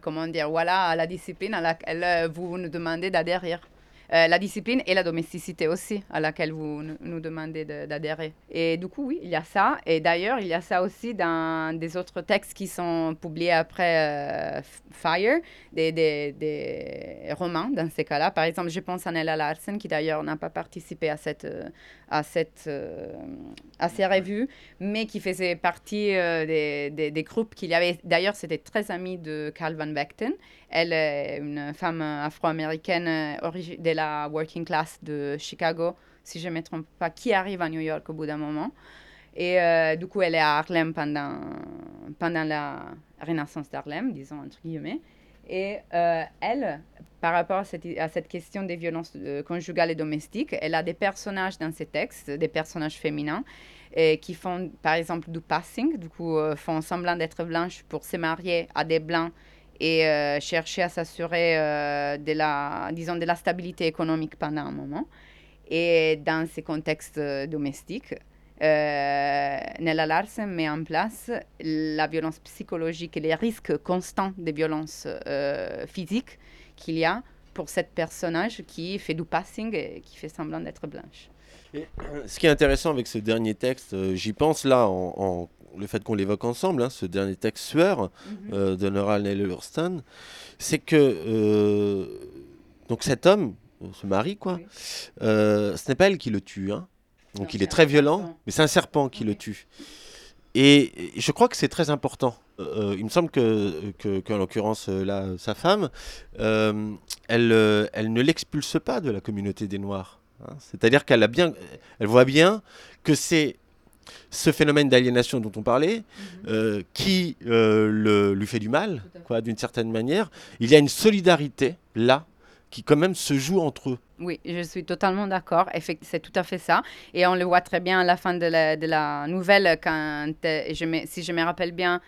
comment dire, voilà la discipline à laquelle vous nous demandez d'adhérer. Euh, la discipline et la domesticité aussi à laquelle vous nous demandez d'adhérer. Et du coup, oui, il y a ça. Et d'ailleurs, il y a ça aussi dans des autres textes qui sont publiés après euh, Fire, des, des, des, romans dans ces cas-là. Par exemple, je pense à Nella Larsen, qui d'ailleurs n'a pas participé à, cette, à, cette, euh, à ces revues, mais qui faisait partie des, des, groupes qu'il y avait. D'ailleurs, c'était très ami de Carl Van Vechten. Elle est une femme afro-américaine euh, la working class de Chicago, si je ne me trompe pas, qui arrive à New York au bout d'un moment. Et euh, du coup, elle est à Harlem pendant, pendant la renaissance d'Harlem, disons entre guillemets. Et euh, elle, par rapport à cette, question des violences conjugales et domestiques, elle a des personnages dans ses textes, des personnages féminins, qui font par exemple du passing, du coup font semblant d'être blanches pour se marier à des blancs et euh, chercher à s'assurer euh, de, la, disons, de la stabilité économique pendant un moment. Et dans ces contextes euh, domestiques, Nella Larsen met en place la violence psychologique et les risques constants de violences physiques qu'il y a pour cette personnage qui fait du passing et qui fait semblant d'être blanche. ce qui est intéressant avec ce dernier texte, j'y pense là en le fait qu'on l'évoque ensemble, hein, ce dernier texte sueur Mhm. euh, de Nora Neil Hurston, c'est que euh, donc cet homme, euh, ce mari, quoi, Oui. euh, ce n'est pas elle qui le tue. hein. Donc Non, il est très violent, serpent. mais c'est un serpent qui le tue. Et, je crois que c'est très important. Euh, il me semble que, que- qu'en l'occurrence, là, sa femme, euh, elle, euh, elle ne l'expulse pas de la communauté des Noirs. hein. C'est-à-dire qu'elle a bien, elle voit bien que c'est ce phénomène d'aliénation dont on parlait euh, qui euh, le- lui fait du mal, Mhm. Quoi, d'une certaine manière. Il y a une solidarité là qui quand même se joue entre eux. Oui, je suis totalement d'accord. C'est tout à fait ça. Et on le voit très bien à la fin de la, de la nouvelle, quand, euh, je me- si je me rappelle bien,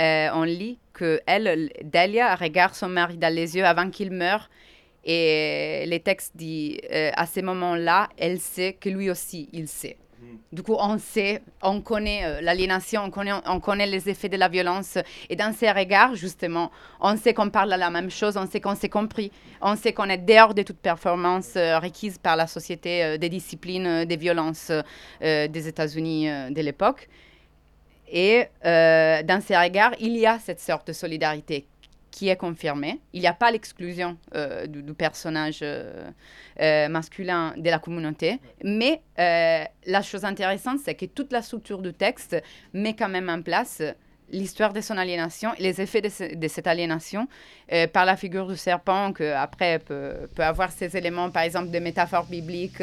euh, on lit que elle, Delia regarde son mari dans les yeux avant qu'il meure. Et les textes disent, à ce moment-là, elle sait que lui aussi, il sait. Du coup, on sait, on connaît euh, l'aliénation, on connaît, on connaît les effets de la violence. Et dans ces regards, justement, on sait qu'on parle de la même chose, on sait qu'on s'est compris, on sait qu'on est dehors de toute performance euh, requise par la société euh, des disciplines, des violences des États-Unis de l'époque. Et dans ces regards, il y a cette sorte de solidarité qui est confirmée. Il n'y a pas l'exclusion euh, du, personnage euh, euh, masculin de la communauté. Mais la chose intéressante, c'est que toute la structure du texte met quand même en place l'histoire de son aliénation et les effets de, ce- de cette aliénation par la figure du serpent, que après peut, avoir ces éléments, par exemple, de métaphores bibliques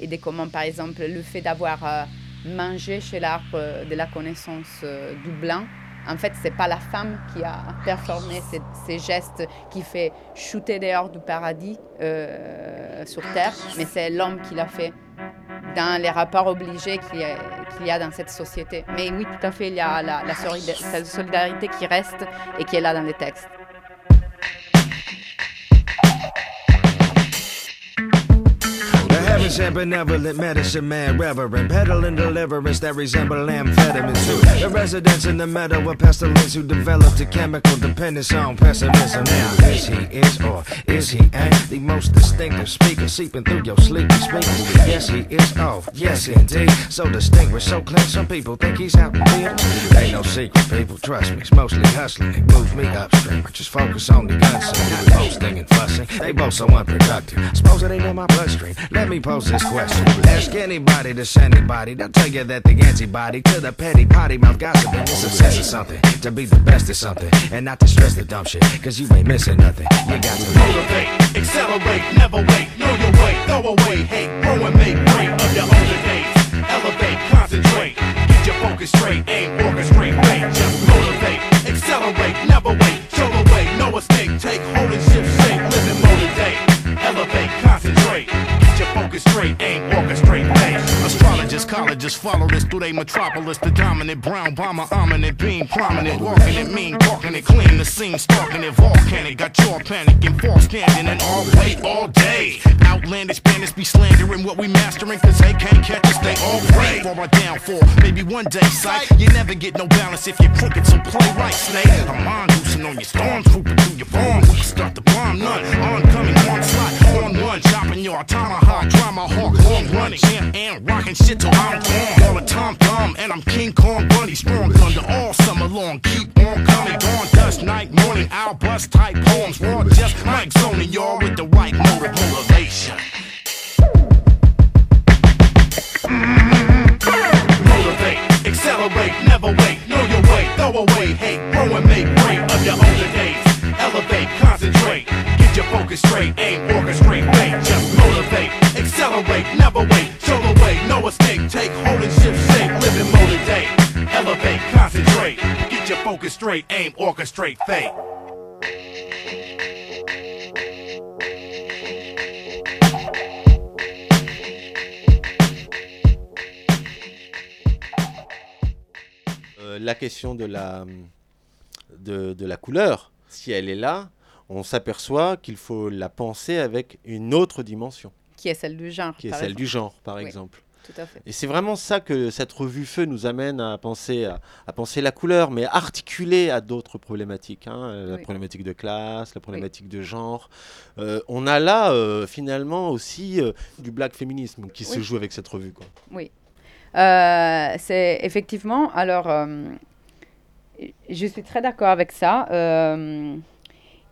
et de comment, par exemple, le fait d'avoir mangé chez l'arbre de la connaissance du blanc, en fait, c'est pas la femme qui a performé ces, gestes qui fait shooter dehors du paradis euh, sur terre, mais c'est l'homme qui l'a fait dans les rapports obligés qu'il y, a- dans cette société. Mais oui, tout à fait, il y a la, solidarité qui reste et qui est là dans les textes. Heavens benevolent medicine man, peddling deliverance that resemble. Residents in the meadow of pestilence who developed a chemical dependence on pessimism. Now, is he is or is he ain't the most distinctive speaker seeping through your sleepy speakers? Yes, he is. Oh, yes, indeed. So distinguished, so clean. Some people think he's out in theater. Ain't no secret, people. Trust me. It's mostly hustling. It moves me upstream. I just focus on the guns. So boasting and fussing. They both so unproductive. Suppose it ain't in my bloodstream. Let me pose this question. Ask anybody that's anybody. They'll tell you that the antibody to the petty potty mouth is a sense of something. To be the best at something. And not to stress the dumb shit. Cause you ain't missing nothing. You got to Motivate, accelerate, never wait, know your way, throw away hate, grow and make great of your older days. Elevate, concentrate, get your focus straight, aim, orchestrate, fate. Just motivate, accelerate, never wait, show the way, no mistake, take hold and get ain't focus straight, fate. Astrologists, colleges follow this through they metropolis. The dominant brown bomber, ominous beam, prominent. Walking it mean, talking it clean. The scene stalking it volcanic. Got your panicking, false canyon, and all wait all day. Outlandish bandits be slandering what we mastering, cause they can't catch us, they all pray for our downfall. Maybe one day, sight, you never get no balance if you're crooked, so play right, snake. I'm mongoosing on your stormtrooper through your bomb. We start the bomb, none. Oncoming, onslaught, on one, chopping your tomahawk, drama hawk, long running, champ and rocking shit till I'm gone. All the Tom Thumb, and I'm King Kong Bunny, strong thunder all summer long. Keep on coming, dawn, dusk, night, morning, I'll bust tight poems, raw, just Mike zoning y'all with the right motive, motivation. Motivate, accelerate, never wait, know your way, throw away hate, grow and make great of your older days. Elevate, concentrate, get your focus straight, aim, orchestrate, straight, aim, orchestrate, fate. Euh, la question de la, de, de la couleur, si elle est là, on s'aperçoit qu'il faut la penser avec une autre dimension, Qui est celle du genre. qui est celle exemple. du genre, par Oui. exemple. Tout à fait. Et c'est vraiment ça que cette revue Feu nous amène à penser, à, à penser la couleur, mais articulée à d'autres problématiques. hein, La Oui. problématique de classe, la problématique de genre. Euh, on a là, euh, finalement, aussi euh, du black féminisme qui se joue avec cette revue. Quoi. Oui. C'est effectivement, alors, je suis très d'accord avec ça.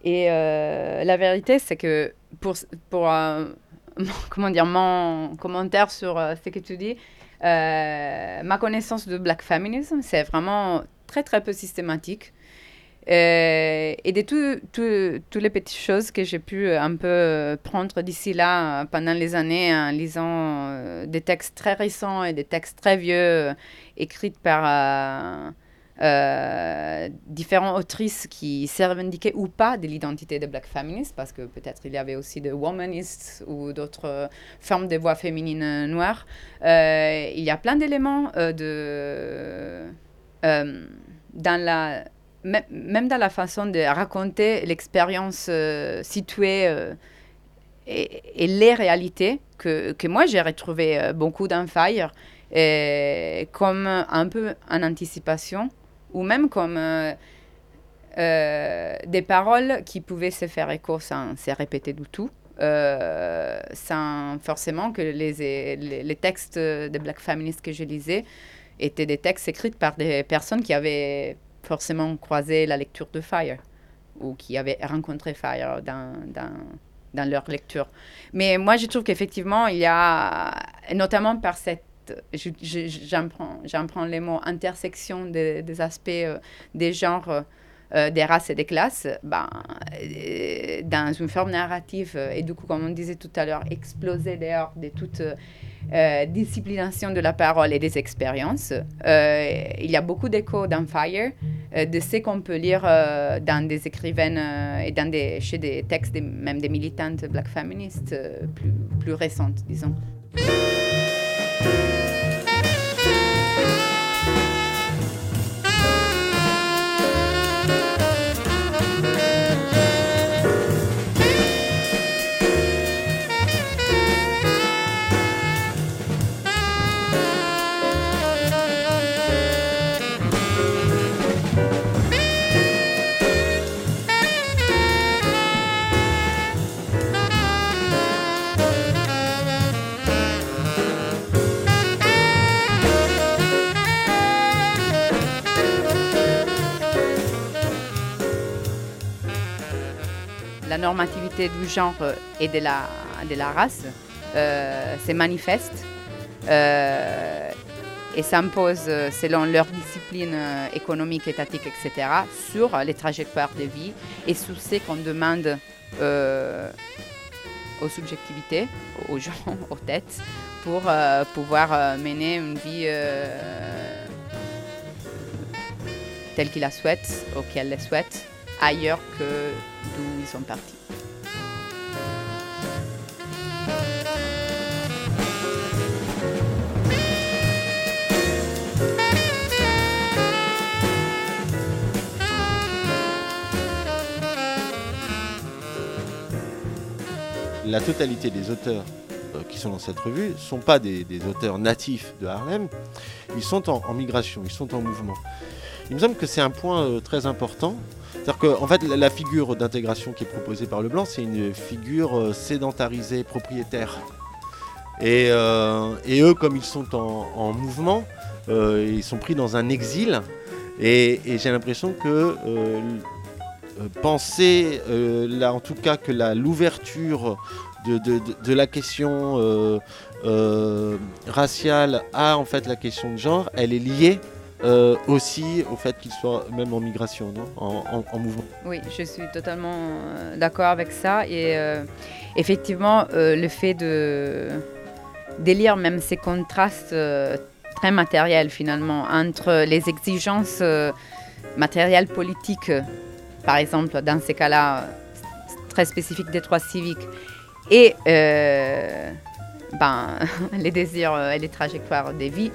et la vérité, c'est que pour, pour comment dire, mon commentaire sur euh, ce que tu dis, euh, ma connaissance de black feminism, c'est vraiment très, très peu systématique. Euh, et de tout- tout- toutes les petites choses que j'ai pu un peu prendre d'ici là pendant les années en lisant des textes très récents et des textes très vieux écrits par euh, différentes autrices qui se revendiquaient ou pas de l'identité de black feminist, parce que peut-être il y avait aussi de womanists ou d'autres euh, formes de voix féminines noires. Euh, il y a plein d'éléments de... dans la mê- même dans la façon de raconter l'expérience située et, les réalités que, que moi j'ai retrouvé beaucoup dans Fire comme un peu en anticipation ou même comme euh, euh, des paroles qui pouvaient se faire écho sans se répéter du tout. euh, sans forcément que les, les, textes de Black Feminists que je lisais étaient des textes écrits par des personnes qui avaient forcément croisé la lecture de Fire ou qui avaient rencontré Fire dans, dans, dans leur lecture. Mais moi, je trouve qu'effectivement, il y a, notamment par cette, j'en prends, les mots, intersection des, des aspects euh, des genres, euh, des races et des classes, ben, euh, dans une forme narrative, et du coup, comme on disait tout à l'heure, exploser dehors de toute disciplination de la parole et des expériences. Il y a beaucoup d'échos dans Fire de ce qu'on peut lire dans des écrivaines et dans des, chez des textes, même des militantes black féministes plus, plus récentes, disons. Normativité du genre euh, et de la, de la race euh, se manifeste euh, et s'impose selon leur discipline économique, étatique, etc., sur les trajectoires de vie et sur ce qu'on demande aux subjectivités, aux gens, aux têtes, pour pouvoir mener une vie telle qu'ils la souhaitent, ou qu'elles la souhaitent, ailleurs que d'où ils sont partis. La totalité des auteurs euh, qui sont dans cette revue ne sont pas des, auteurs natifs de Harlem, ils sont en, en migration, ils sont en mouvement. Il me semble que c'est un point euh, très important. C'est-à-dire que en fait, la, figure d'intégration qui est proposée par Leblanc, c'est une figure euh, sédentarisée, propriétaire. Et, euh, et eux, comme ils sont en, en mouvement, euh, ils sont pris dans un exil. Et, j'ai l'impression que penser, là, en tout cas, que l'ouverture de, de- la question raciale à en fait la question de genre, elle est liée euh, aussi au fait qu'ils soient même en migration, non en, en- en mouvement. Oui, je suis totalement euh, d'accord avec ça. Et euh, effectivement, le fait de, de lire même ces contrastes très matériels finalement entre les exigences matérielles politiques, par exemple dans ces cas-là très spécifiques des droits civiques, et ben, les désirs et les trajectoires des vies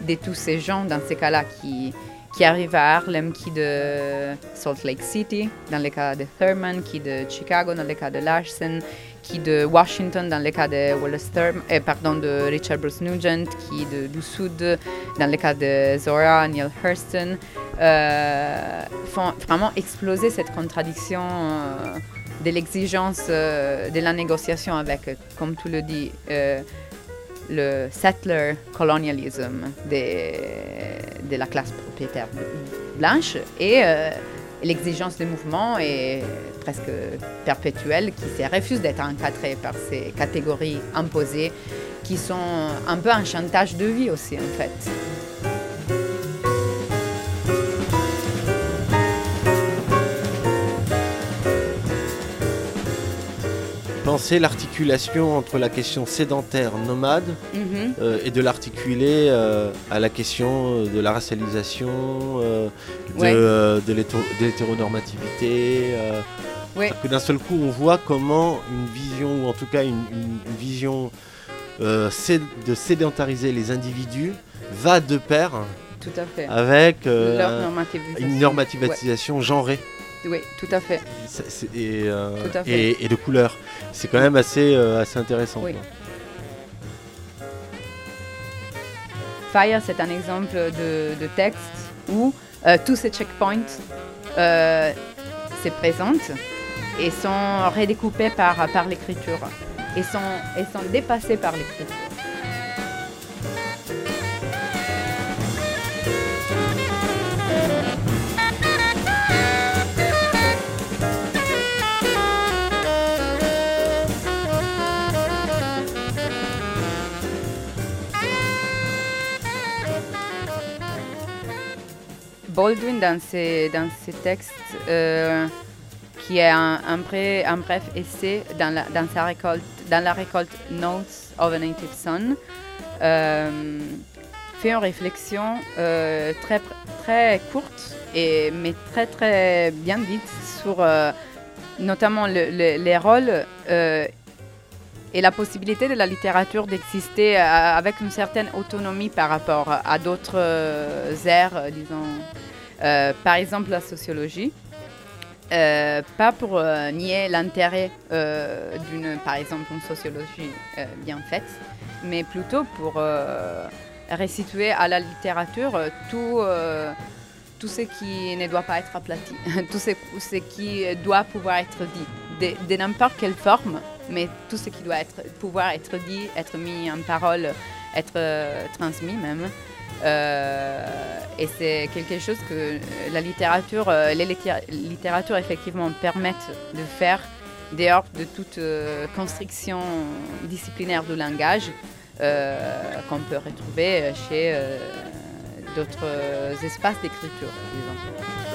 de tous ces gens dans ces cas-là qui, qui arrivent à Harlem, qui de Salt Lake City, dans le cas de Thurman, qui de Chicago, dans le cas de Larson, qui de Washington, dans le cas de Wallace Thurman, euh, pardon, de Richard Bruce Nugent, qui de, du Sud, dans le cas de Zora Neale Hurston, euh, font vraiment exploser cette contradiction euh, de l'exigence de la négociation avec, comme tu le dis, le settler colonialism des- de la classe propriétaire blanche et euh, l'exigence du mouvement est presque perpétuelle qui se refuse d'être encadrée par ces catégories imposées qui sont un peu un chantage de vie aussi en fait. Penser l'articulation entre la question sédentaire nomade Mhm. euh, et de l'articuler euh, à la question euh, de la racialisation, euh, de, Ouais. de l'hétéro- de l'hétéronormativité. que d'un seul coup, on voit comment une vision, ou en tout cas une, une- une vision de sédentariser les individus va de pair Tout à fait. avec normativisation. une normativisation genrée. Oui, tout à fait. Et, euh, Tout à fait. et, et de couleur. C'est quand même assez, euh, assez intéressant. Oui. Fire, c'est un exemple de, de texte où euh, tous ces checkpoints se présentent et sont redécoupés par, par l'écriture et sont, et sont dépassés par l'écriture. Baldwin, dans ses, dans ses textes, euh, qui est un, un, bref, un bref essai dans la, dans, sa récolte, dans la récolte Notes of a Native Son, euh, fait une réflexion euh, très, très courte, et, mais très très bien dite sur notamment le- le- les rôles et la possibilité de la littérature d'exister euh, avec une certaine autonomie par rapport à d'autres euh, aires, euh, disons, par exemple la sociologie. Pas pour nier l'intérêt d'une, par exemple, une sociologie bien faite, mais plutôt pour restituer à la littérature tout, tout ce qui ne doit pas être aplati, tout ce, qui doit pouvoir être dit, de n'importe quelle forme, mais tout ce qui doit être, pouvoir être dit, être mis en parole, être euh, transmis même. Euh, et c'est quelque chose que la littérature, euh, les littéra- littératures effectivement permettent de faire dehors de toute construction disciplinaire du langage qu'on peut retrouver chez d'autres espaces d'écriture, disons.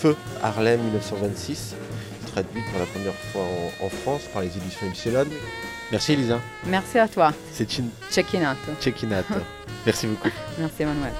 Feu Harlem 1926, traduite pour la première fois en, en France par les éditions Ypsilon. Merci Elisa. Merci à toi, C'est Chin Cecchinato. Chekinat. Merci beaucoup. Merci Emmanuel.